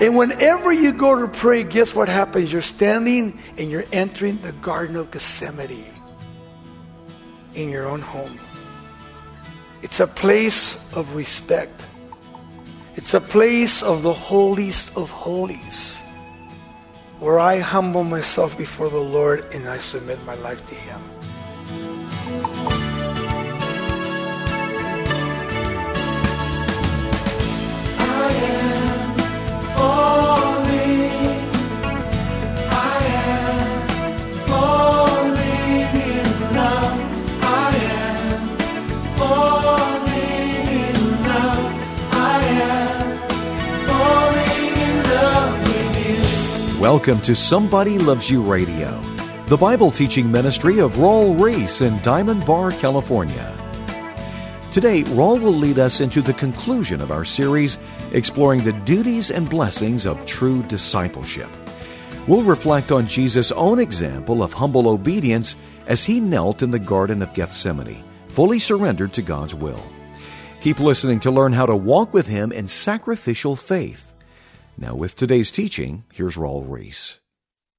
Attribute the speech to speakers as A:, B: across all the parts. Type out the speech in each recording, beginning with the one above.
A: And whenever you go to pray, guess what happens? You're standing and you're entering the Garden of Gethsemane in your own home. It's a place of respect. It's a place of the holiest of holies where I humble myself before the Lord and I submit my life to Him.
B: Welcome to Somebody Loves You Radio, the Bible teaching ministry of Raul Ries in Diamond Bar, California. Today, Raul will lead us into the conclusion of our series exploring the duties and blessings of true discipleship. We'll reflect on Jesus' own example of humble obedience as he knelt in the Garden of Gethsemane, fully surrendered to God's will. Keep listening to learn how to walk with him in sacrificial faith. Now, with today's teaching, here's Raul Ries.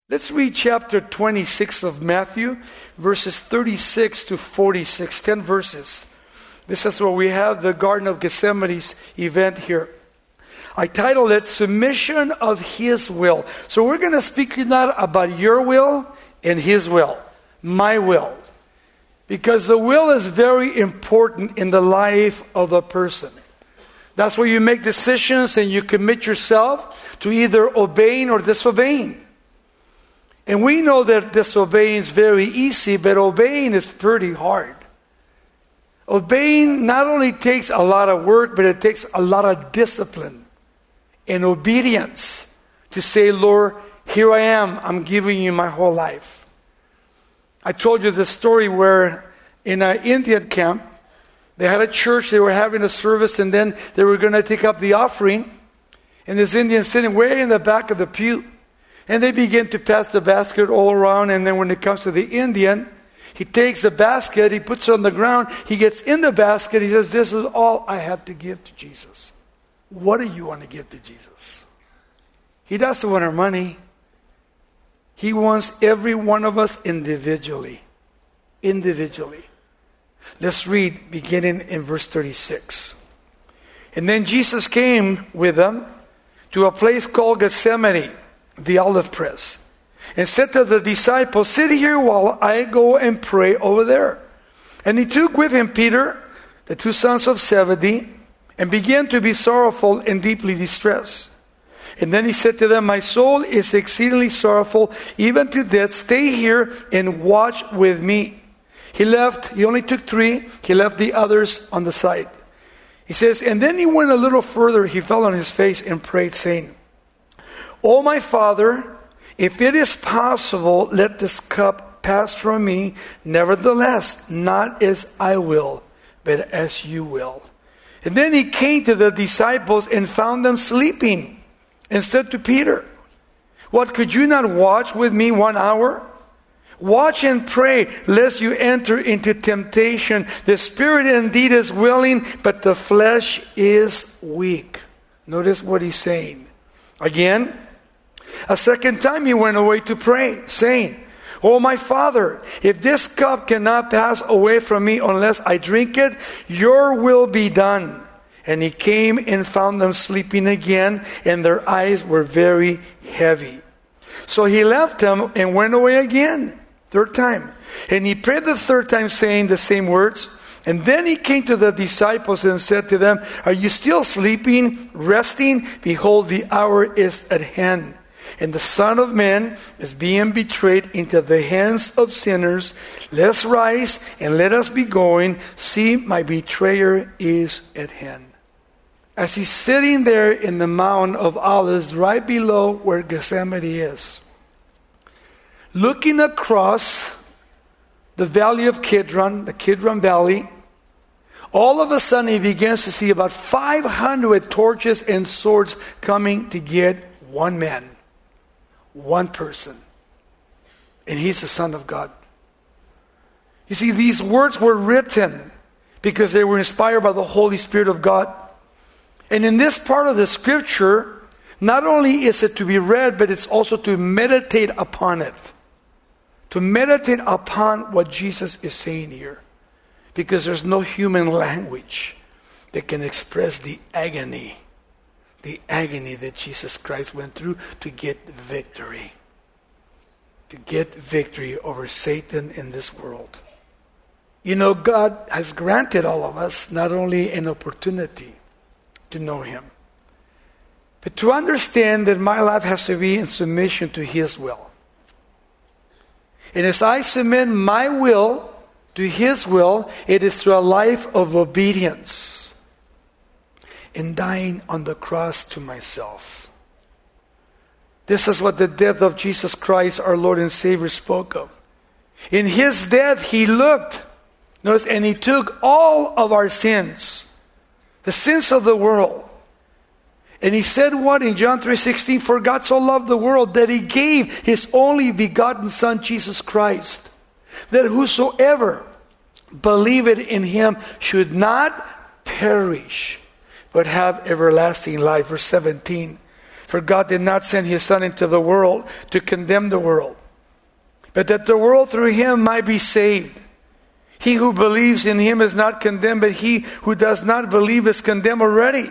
A: Let's read chapter 26 of Matthew, verses 36 to 46, 10 verses. This is where we have the Garden of Gethsemane's event here. I titled it Submission of His Will. So we're going to speak not about your will and His will, my will. Because the will is very important in the life of a person. That's where you make decisions and you commit yourself to either obeying or disobeying. And we know that disobeying is very easy, but obeying is pretty hard. Obeying not only takes a lot of work, but it takes a lot of discipline and obedience to say, Lord, here I am. I'm giving you my whole life. I told you the story where in an Indian camp, they had a church, they were having a service, and then they were going to take up the offering. And this Indian sitting way in the back of the pew. And they begin to pass the basket all around. And then when it comes to the Indian, he takes the basket, he puts it on the ground, he gets in the basket, he says, This is all I have to give to Jesus. What do you want to give to Jesus? He doesn't want our money. He wants every one of us individually. Individually. Let's read beginning in verse 36. And then Jesus came with them to a place called Gethsemane, the olive press, and said to the disciples, Sit here while I go and pray over there. And he took with him Peter, the two sons of Zebedee, and began to be sorrowful and deeply distressed. And then he said to them, My soul is exceedingly sorrowful, even to death. Stay here and watch with me. He left, he only took three, he left the others on the side. He says, And then he went a little further, he fell on his face and prayed, saying, Oh, my Father, if it is possible, let this cup pass from me. Nevertheless, not as I will, but as you will. And then he came to the disciples and found them sleeping and said to Peter, What, could you not watch with me one hour? Watch and pray lest you enter into temptation. The spirit indeed is willing, but the flesh is weak. Notice what he's saying. Again, a second time he went away to pray, saying, Oh, my father, if this cup cannot pass away from me unless I drink it, your will be done. And he came and found them sleeping again, and their eyes were very heavy. So he left them and went away again. Third time. And he prayed the third time, saying the same words. And then he came to the disciples and said to them, Are you still sleeping, resting? Behold, the hour is at hand. And the Son of Man is being betrayed into the hands of sinners. Let's rise and let us be going. See, my betrayer is at hand. As he's sitting there in the Mount of Olives, right below where Gethsemane is, looking across the valley of Kidron, the Kidron Valley, all of a sudden he begins to see about 500 torches and swords coming to get one man, one person. And he's the Son of God. You see, these words were written because they were inspired by the Holy Spirit of God. And in this part of the scripture, not only is it to be read, but it's also to meditate upon it. To meditate upon what Jesus is saying here. Because there's no human language that can express the agony, the agony that Jesus Christ went through to get victory. To get victory over Satan in this world. You know, God has granted all of us not only an opportunity to know Him, but to understand that my life has to be in submission to His will. And as I submit my will to His will, it is through a life of obedience in dying on the cross to myself. This is what the death of Jesus Christ, our Lord and Savior, spoke of. In His death, He looked, notice, and He took all of our sins, the sins of the world and he said what in John 3:16 for God so loved the world that he gave his only begotten son Jesus Christ that whosoever believeth in him should not perish but have everlasting life. Verse 17 for God did not send his son into the world to condemn the world but that the world through him might be saved. He who believes in him is not condemned but he who does not believe is condemned already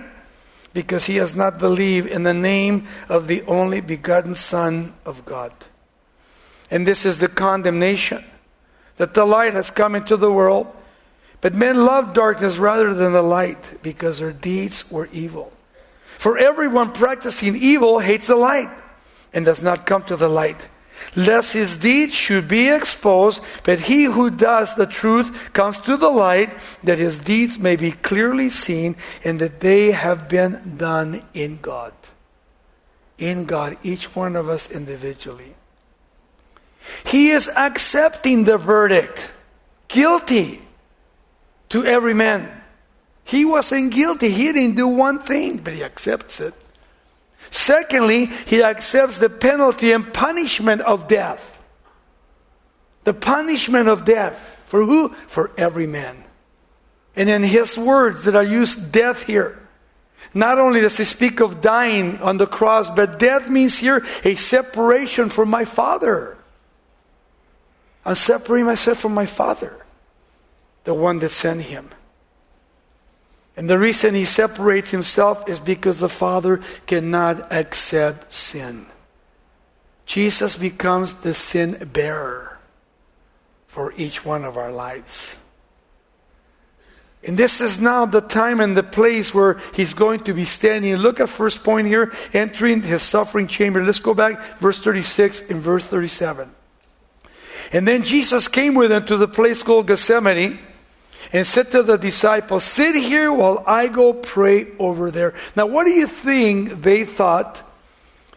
A: because he has not believed in the name of the only begotten Son of God. And this is the condemnation that the light has come into the world, but men loved darkness rather than the light because their deeds were evil. For everyone practicing evil hates the light and does not come to the light lest his deeds should be exposed, but he who does the truth comes to the light, that his deeds may be clearly seen, and that they have been done in God. In God, each one of us individually. He is accepting the verdict, guilty to every man. He wasn't guilty. He didn't do one thing, but he accepts it. Secondly, he accepts the penalty and punishment of death. The punishment of death. For who? For every man. And in his words that are used, death here. Not only does he speak of dying on the cross, but death means here a separation from my Father. I'm separating myself from my Father, the one that sent him. And the reason he separates himself is because the Father cannot accept sin. Jesus becomes the sin bearer for each one of our lives. And this is now the time and the place where he's going to be standing. Look at first point here, entering his suffering chamber. Let's go back, verse 36 and verse 37. And then Jesus came with them to the place called Gethsemane and said to the disciples, Sit here while I go pray over there. Now, what do you think they thought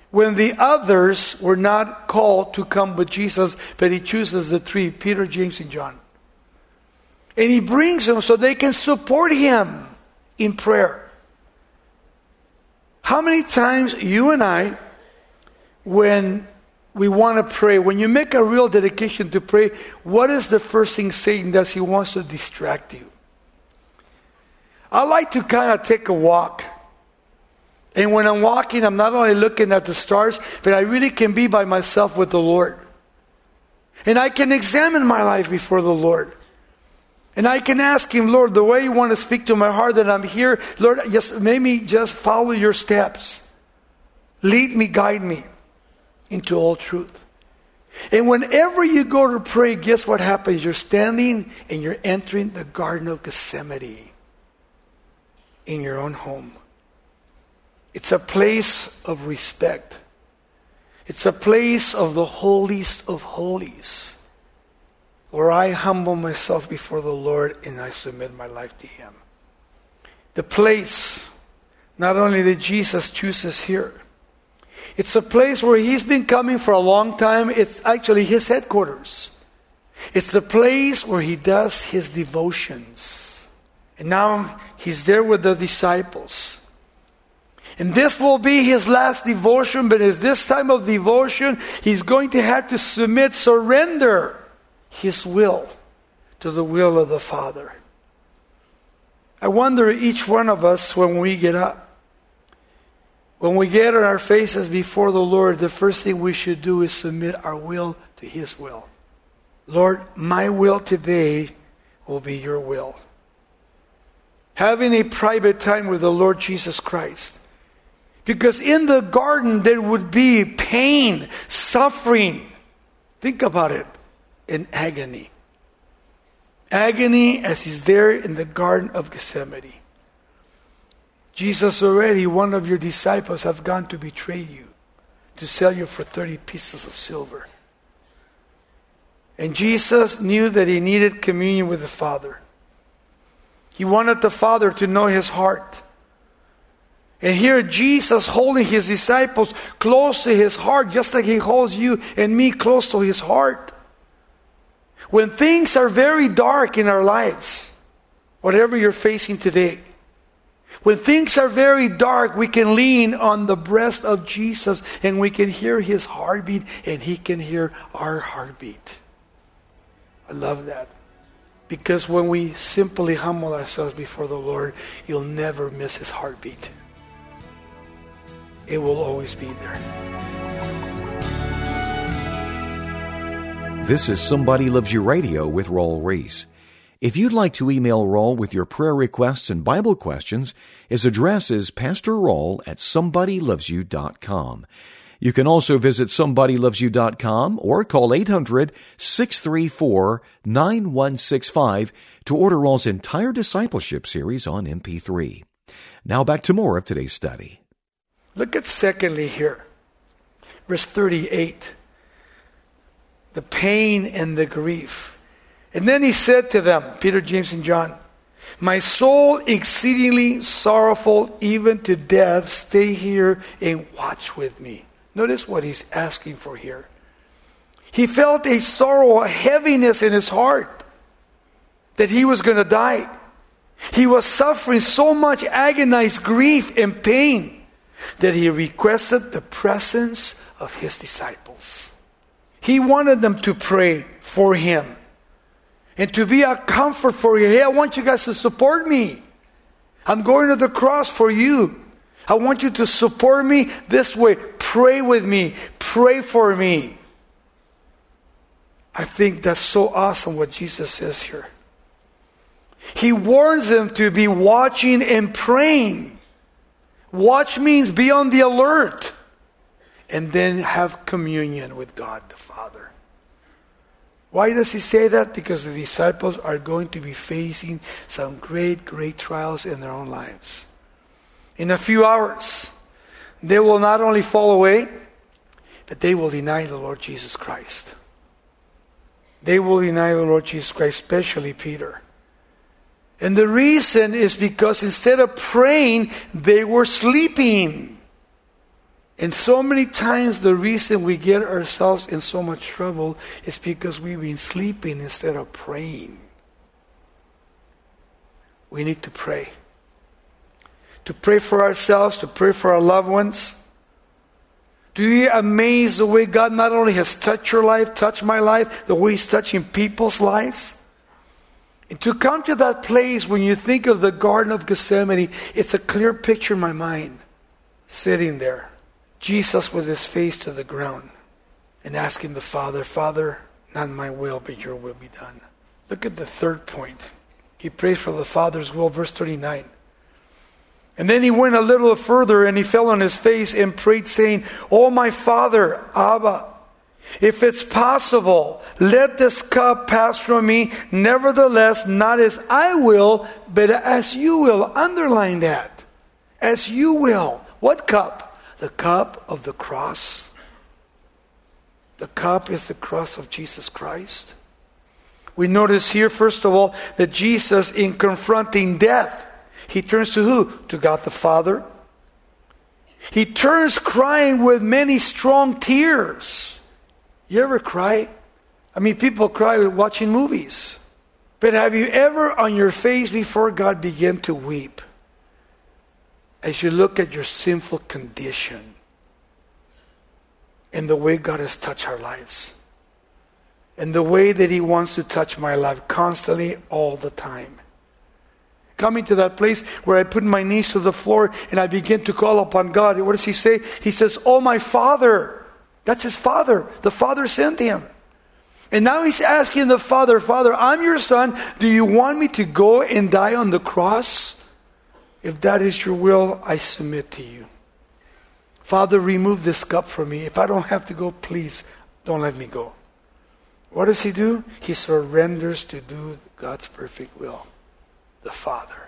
A: when the others were not called to come with Jesus, but he chooses the three Peter, James, and John? And he brings them so they can support him in prayer. How many times you and I, when we want to pray. When you make a real dedication to pray, what is the first thing Satan does? He wants to distract you. I like to kind of take a walk. And when I'm walking, I'm not only looking at the stars, but I really can be by myself with the Lord. And I can examine my life before the Lord. And I can ask Him, Lord, the way you want to speak to my heart that I'm here, Lord, just make me just follow your steps. Lead me, guide me into all truth. And whenever you go to pray, guess what happens? You're standing and you're entering the Garden of Gethsemane in your own home. It's a place of respect. It's a place of the holiest of holies where I humble myself before the Lord and I submit my life to Him. The place, not only that Jesus chooses here, it's a place where he's been coming for a long time. It's actually his headquarters. It's the place where he does his devotions. And now he's there with the disciples. And this will be his last devotion, but at this time of devotion, he's going to have to submit, surrender his will to the will of the Father. I wonder each one of us when we get up When we get on our faces before the Lord, the first thing we should do is submit our will to His will. Lord, my will today will be your will. Having a private time with the Lord Jesus Christ. Because in the garden there would be pain, suffering. Think about it in agony. Agony as he's there in the Garden of Gethsemane. Jesus already, one of your disciples, have gone to betray you, to sell you for 30 pieces of silver. And Jesus knew that he needed communion with the Father. He wanted the Father to know his heart. And here, Jesus holding his disciples close to his heart, just like he holds you and me close to his heart. When things are very dark in our lives, whatever you're facing today, when things are very dark, we can lean on the breast of Jesus and we can hear his heartbeat and he can hear our heartbeat. I love that. Because when we simply humble ourselves before the Lord, you'll never miss his heartbeat. It will always be there.
B: This is Somebody Loves You Radio with Raul Ries. If you'd like to email Raul with your prayer requests and Bible questions, his address is pastorraul at somebodylovesyou.com. You can also visit somebodylovesyou.com or call 800 634 9165 to order Raul's entire discipleship series on MP3. Now back to more of today's study.
A: Look at secondly here, verse 38 the pain and the grief. And then he said to them, Peter, James, and John, My soul exceedingly sorrowful, even to death. Stay here and watch with me. Notice what he's asking for here. He felt a sorrow, a heaviness in his heart that he was going to die. He was suffering so much agonized grief and pain that he requested the presence of his disciples. He wanted them to pray for him and to be a comfort for you. Hey, I want you guys to support me. I'm going to the cross for you. I want you to support me this way. Pray with me. Pray for me. I think that's so awesome what Jesus says here. He warns them to be watching and praying. Watch means be on the alert and then have communion with God the Father. Why does he say that? Because the disciples are going to be facing some great, great trials in their own lives. In a few hours, they will not only fall away, but they will deny the Lord Jesus Christ. They will deny the Lord Jesus Christ, especially Peter. And the reason is because instead of praying, they were sleeping. And so many times, the reason we get ourselves in so much trouble is because we've been sleeping instead of praying. We need to pray. To pray for ourselves, to pray for our loved ones. Do you amaze the way God not only has touched your life, touched my life, the way He's touching people's lives? And to come to that place when you think of the Garden of Gethsemane, it's a clear picture in my mind, sitting there Jesus with his face to the ground and asking the Father, Father, not my will, but your will be done. Look at the third point. He prays for the Father's will, verse 39. And then he went a little further and he fell on his face and prayed, saying, Oh, my Father, Abba, if it's possible, let this cup pass from me. Nevertheless, not as I will, but as you will. Underline that. As you will. What cup? The cup of the cross. The cup is the cross of Jesus Christ. We notice here, first of all, that Jesus, in confronting death, he turns to who? To God the Father. He turns crying with many strong tears. You ever cry? I mean, people cry watching movies. But have you ever on your face before God begin to weep? As you look at your sinful condition and the way God has touched our lives and the way that He wants to touch my life constantly, all the time. coming to that place where I put my knees to the floor and I begin to call upon God. What does he say? He says, Oh, my Father. That's his Father. The Father sent him. And now he's asking the Father, Father, I'm your son. Do you want me to go and die on the cross? If that is your will, I submit to you. Father, remove this cup from me. If I don't have to go, please don't let me go. What does he do? He surrenders to do God's perfect will. The Father.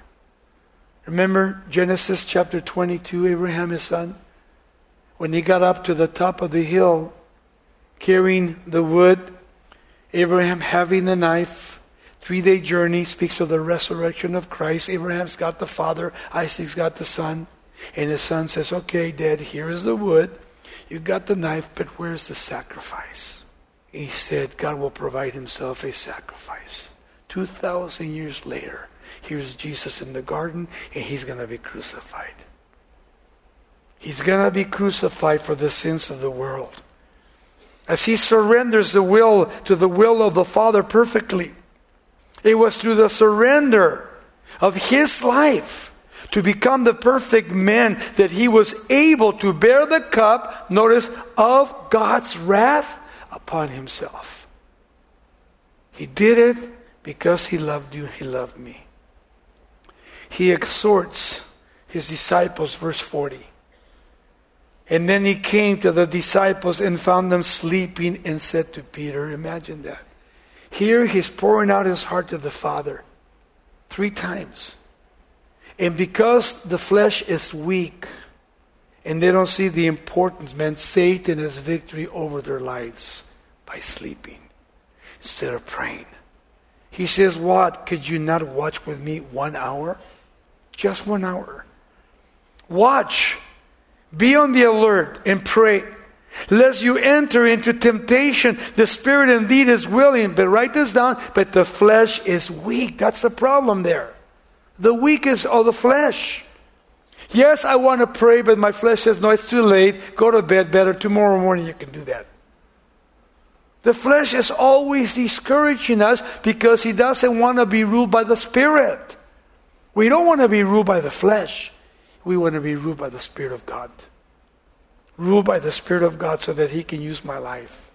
A: Remember Genesis chapter 22, Abraham, his son? When he got up to the top of the hill, carrying the wood, Abraham having the knife, three day journey speaks of the resurrection of Christ. Abraham's got the father, Isaac's got the son. And his son says, Okay, Dad, here's the wood. You got the knife, but where's the sacrifice? He said, God will provide himself a sacrifice. 2,000 years later, here's Jesus in the garden, and he's going to be crucified. He's going to be crucified for the sins of the world. As he surrenders the will to the will of the Father perfectly, it was through the surrender of his life to become the perfect man that he was able to bear the cup, notice, of God's wrath upon himself. He did it because he loved you, he loved me. He exhorts his disciples, verse 40. And then he came to the disciples and found them sleeping and said to Peter, Imagine that. Here he's pouring out his heart to the Father three times. And because the flesh is weak and they don't see the importance, man, Satan has victory over their lives by sleeping instead of praying. He says, What? Could you not watch with me one hour? Just one hour. Watch. Be on the alert and pray. Lest you enter into temptation. The spirit indeed is willing, but write this down, but the flesh is weak. That's the problem there the weakest of the flesh. Yes, I want to pray, but my flesh says, no, it's too late. Go to bed better. Tomorrow morning you can do that. The flesh is always discouraging us because he doesn't want to be ruled by the Spirit. We don't want to be ruled by the flesh. We want to be ruled by the Spirit of God. Ruled by the Spirit of God so that he can use my life.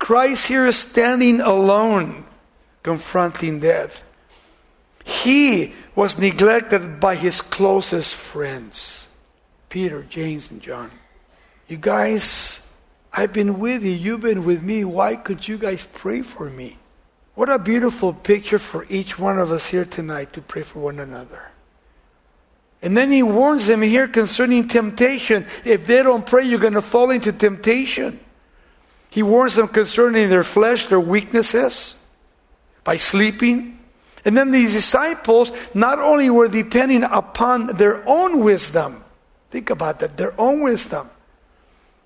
A: Christ here is standing alone, confronting death. He was neglected by his closest friends Peter, James, and John. You guys, I've been with you, you've been with me. Why could you guys pray for me? What a beautiful picture for each one of us here tonight to pray for one another. And then he warns them here concerning temptation. If they don't pray, you're going to fall into temptation. He warns them concerning their flesh, their weaknesses, by sleeping, and then these disciples not only were depending upon their own wisdom, think about that, their own wisdom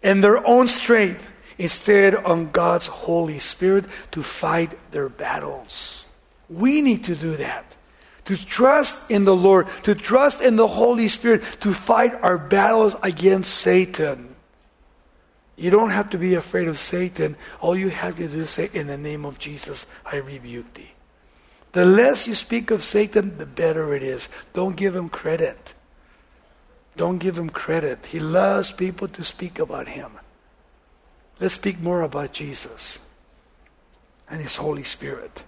A: and their own strength, instead on God's Holy Spirit to fight their battles. We need to do that. To trust in the Lord, to trust in the Holy Spirit, to fight our battles against Satan. You don't have to be afraid of Satan. All you have to do is say, In the name of Jesus, I rebuke thee. The less you speak of Satan, the better it is. Don't give him credit. Don't give him credit. He loves people to speak about him. Let's speak more about Jesus and his Holy Spirit.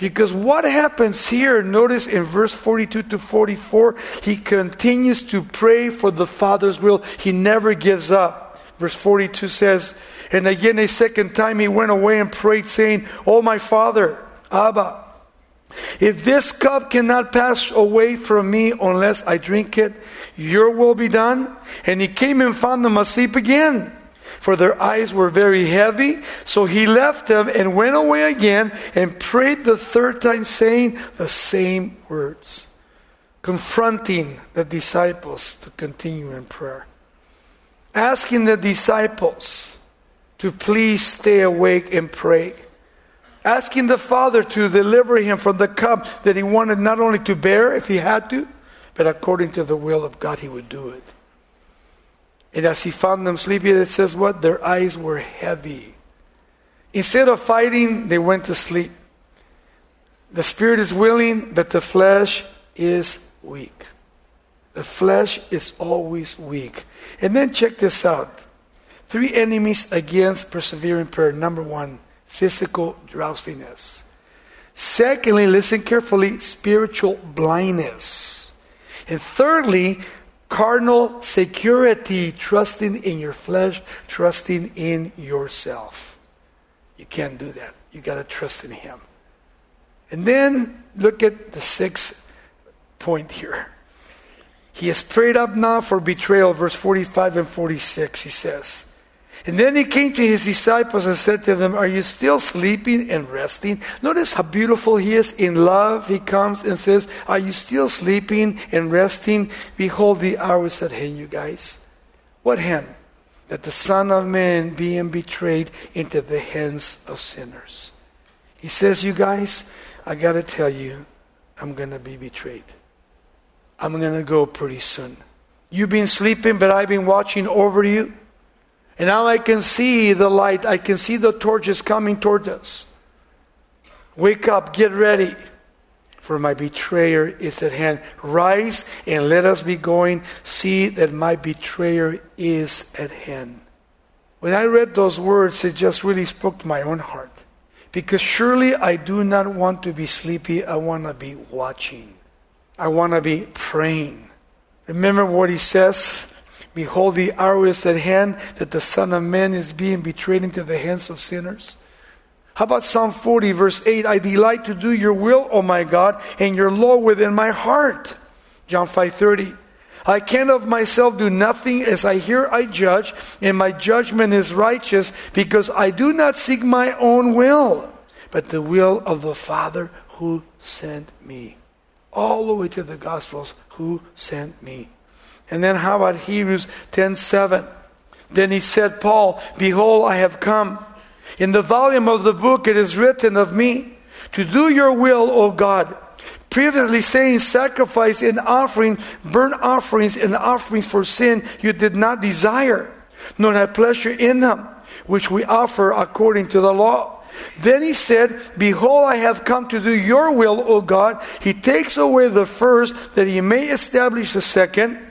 A: Because what happens here, notice in verse 42 to 44, he continues to pray for the Father's will. He never gives up. Verse 42 says, And again a second time he went away and prayed, saying, Oh, my Father, Abba, if this cup cannot pass away from me unless I drink it, your will be done. And he came and found them asleep again, for their eyes were very heavy. So he left them and went away again and prayed the third time, saying the same words, confronting the disciples to continue in prayer, asking the disciples to please stay awake and pray asking the Father to deliver him from the cup that he wanted not only to bear if he had to, but according to the will of God, he would do it. And as he found them sleeping, it says what? Their eyes were heavy. Instead of fighting, they went to sleep. The spirit is willing, but the flesh is weak. The flesh is always weak. And then check this out three enemies against persevering prayer. Number one, physical drowsiness. Secondly, listen carefully, spiritual blindness. And thirdly, carnal security, trusting in your flesh, trusting in yourself. You can't do that. You got to trust in Him. And then look at the sixth point here. He has prayed up now for betrayal, verse 45 and 46, he says. And then he came to his disciples and said to them, Are you still sleeping and resting? Notice how beautiful he is. In love, he comes and says, Are you still sleeping and resting? Behold, the hour is at hand, you guys. What hand? That the Son of Man being betrayed into the hands of sinners. He says, You guys, I got to tell you, I'm going to be betrayed. I'm going to go pretty soon. You've been sleeping, but I've been watching over you. And now I can see the light. I can see the torches coming towards us. Wake up, get ready, for my betrayer is at hand. Rise and let us be going. See that my betrayer is at hand. When I read those words, it just really spoke to my own heart. Because surely I do not want to be sleepy. I want to be watching. I want to be praying. Remember what he says Behold, the hour is at hand that the Son of Man is being betrayed into the hands of sinners. How about Psalm 40, verse 8? I delight to do your will, O my God, and your law within my heart. John 5:30. I can of myself do nothing as I hear I judge, and my judgment is righteous, because I do not seek my own will, but the will of the Father who sent me. All the way to the Gospels, who sent me. And then how about Hebrews 10:7? Then he said, Paul, behold, I have come. In the volume of the book it is written of me to do your will, O God. Previously saying sacrifice and offering, burnt offerings and offerings for sin you did not desire, nor had pleasure in them, which we offer according to the law. Then he said, Behold, I have come to do your will, O God. He takes away the first that he may establish the second.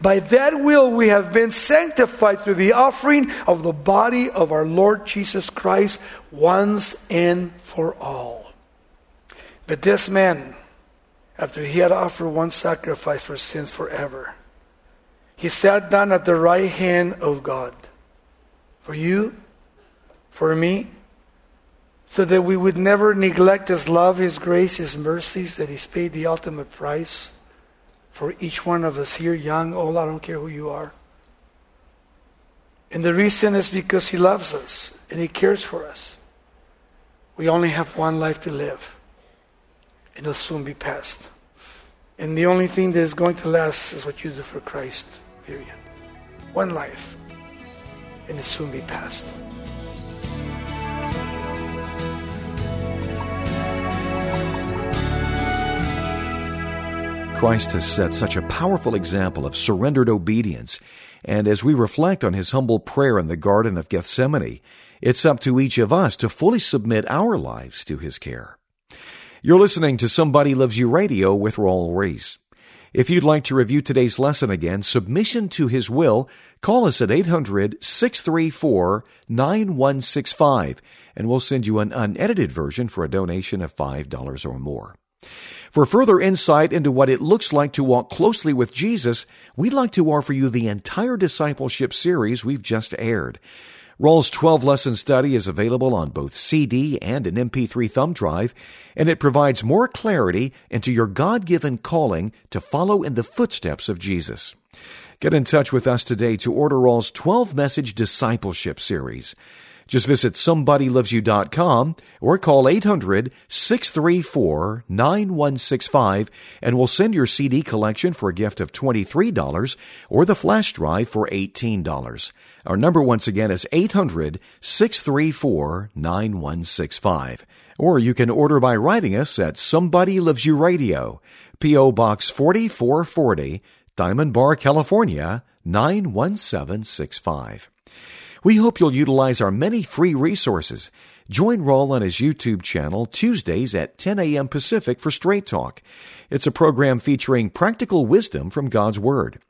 A: By that will we have been sanctified through the offering of the body of our Lord Jesus Christ once and for all. But this man, after he had offered one sacrifice for sins forever, he sat down at the right hand of God. For you, for me, so that we would never neglect His love, His grace, His mercies, that He's paid the ultimate price for each one of us here, young, old, I don't care who you are. And the reason is because He loves us and He cares for us. We only have one life to live, and it'll soon be past. And the only thing that is going to last is what you do for Christ, period. One life, and it'll soon be past.
B: Christ has set such a powerful example of surrendered obedience, and as we reflect on his humble prayer in the Garden of Gethsemane, it's up to each of us to fully submit our lives to his care. You're listening to Somebody Loves You Radio with Raul Ries. If you'd like to review today's lesson again, Submission to His Will, call us at 800 634 9165 and we'll send you an unedited version for a donation of $5 or more. For further insight into what it looks like to walk closely with Jesus, we'd like to offer you the entire discipleship series we've just aired. Raul's 12 lesson study is available on both CD and an MP3 thumb drive, and it provides more clarity into your God given calling to follow in the footsteps of Jesus. Get in touch with us today to order Raul's 12 message discipleship series. Just visit somebodylovesyou.com or call 800 634 9165 and we'll send your CD collection for a gift of $23 or the flash drive for $18. Our number once again is 800 634 9165. Or you can order by writing us at Somebody Loves You Radio, P.O. Box 4440, Diamond Bar, California 91765. We hope you'll utilize our many free resources. Join Raul on his YouTube channel Tuesdays at 10 a.m. Pacific for Straight Talk. It's a program featuring practical wisdom from God's Word.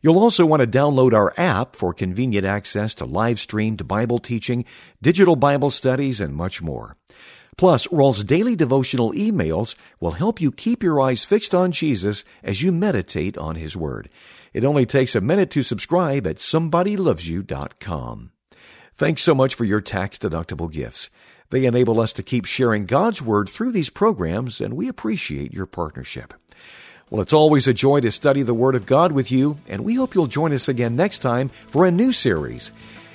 B: You'll also want to download our app for convenient access to live streamed Bible teaching, digital Bible studies, and much more. Plus, Raul's daily devotional emails will help you keep your eyes fixed on Jesus as you meditate on His Word. It only takes a minute to subscribe at somebodylovesyou.com. Thanks so much for your tax deductible gifts. They enable us to keep sharing God's Word through these programs, and we appreciate your partnership. Well, it's always a joy to study the Word of God with you, and we hope you'll join us again next time for a new series.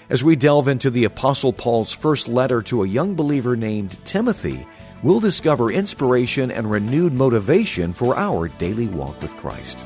B: As we delve into the Apostle Paul's first letter to a young believer named Timothy, we'll discover inspiration and renewed motivation for our daily walk with Christ.